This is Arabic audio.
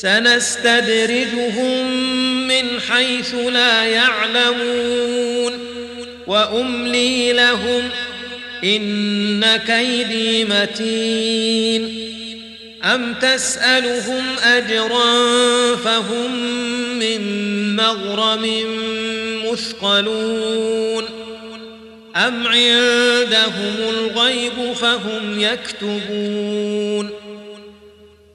سنستدرجهم من حيث لا يعلمون. وأملي لهم إن كيدي متين. أم تسألهم أجرا فهم من مغرم مثقلون. أم عندهم الغيب فهم يكتبون.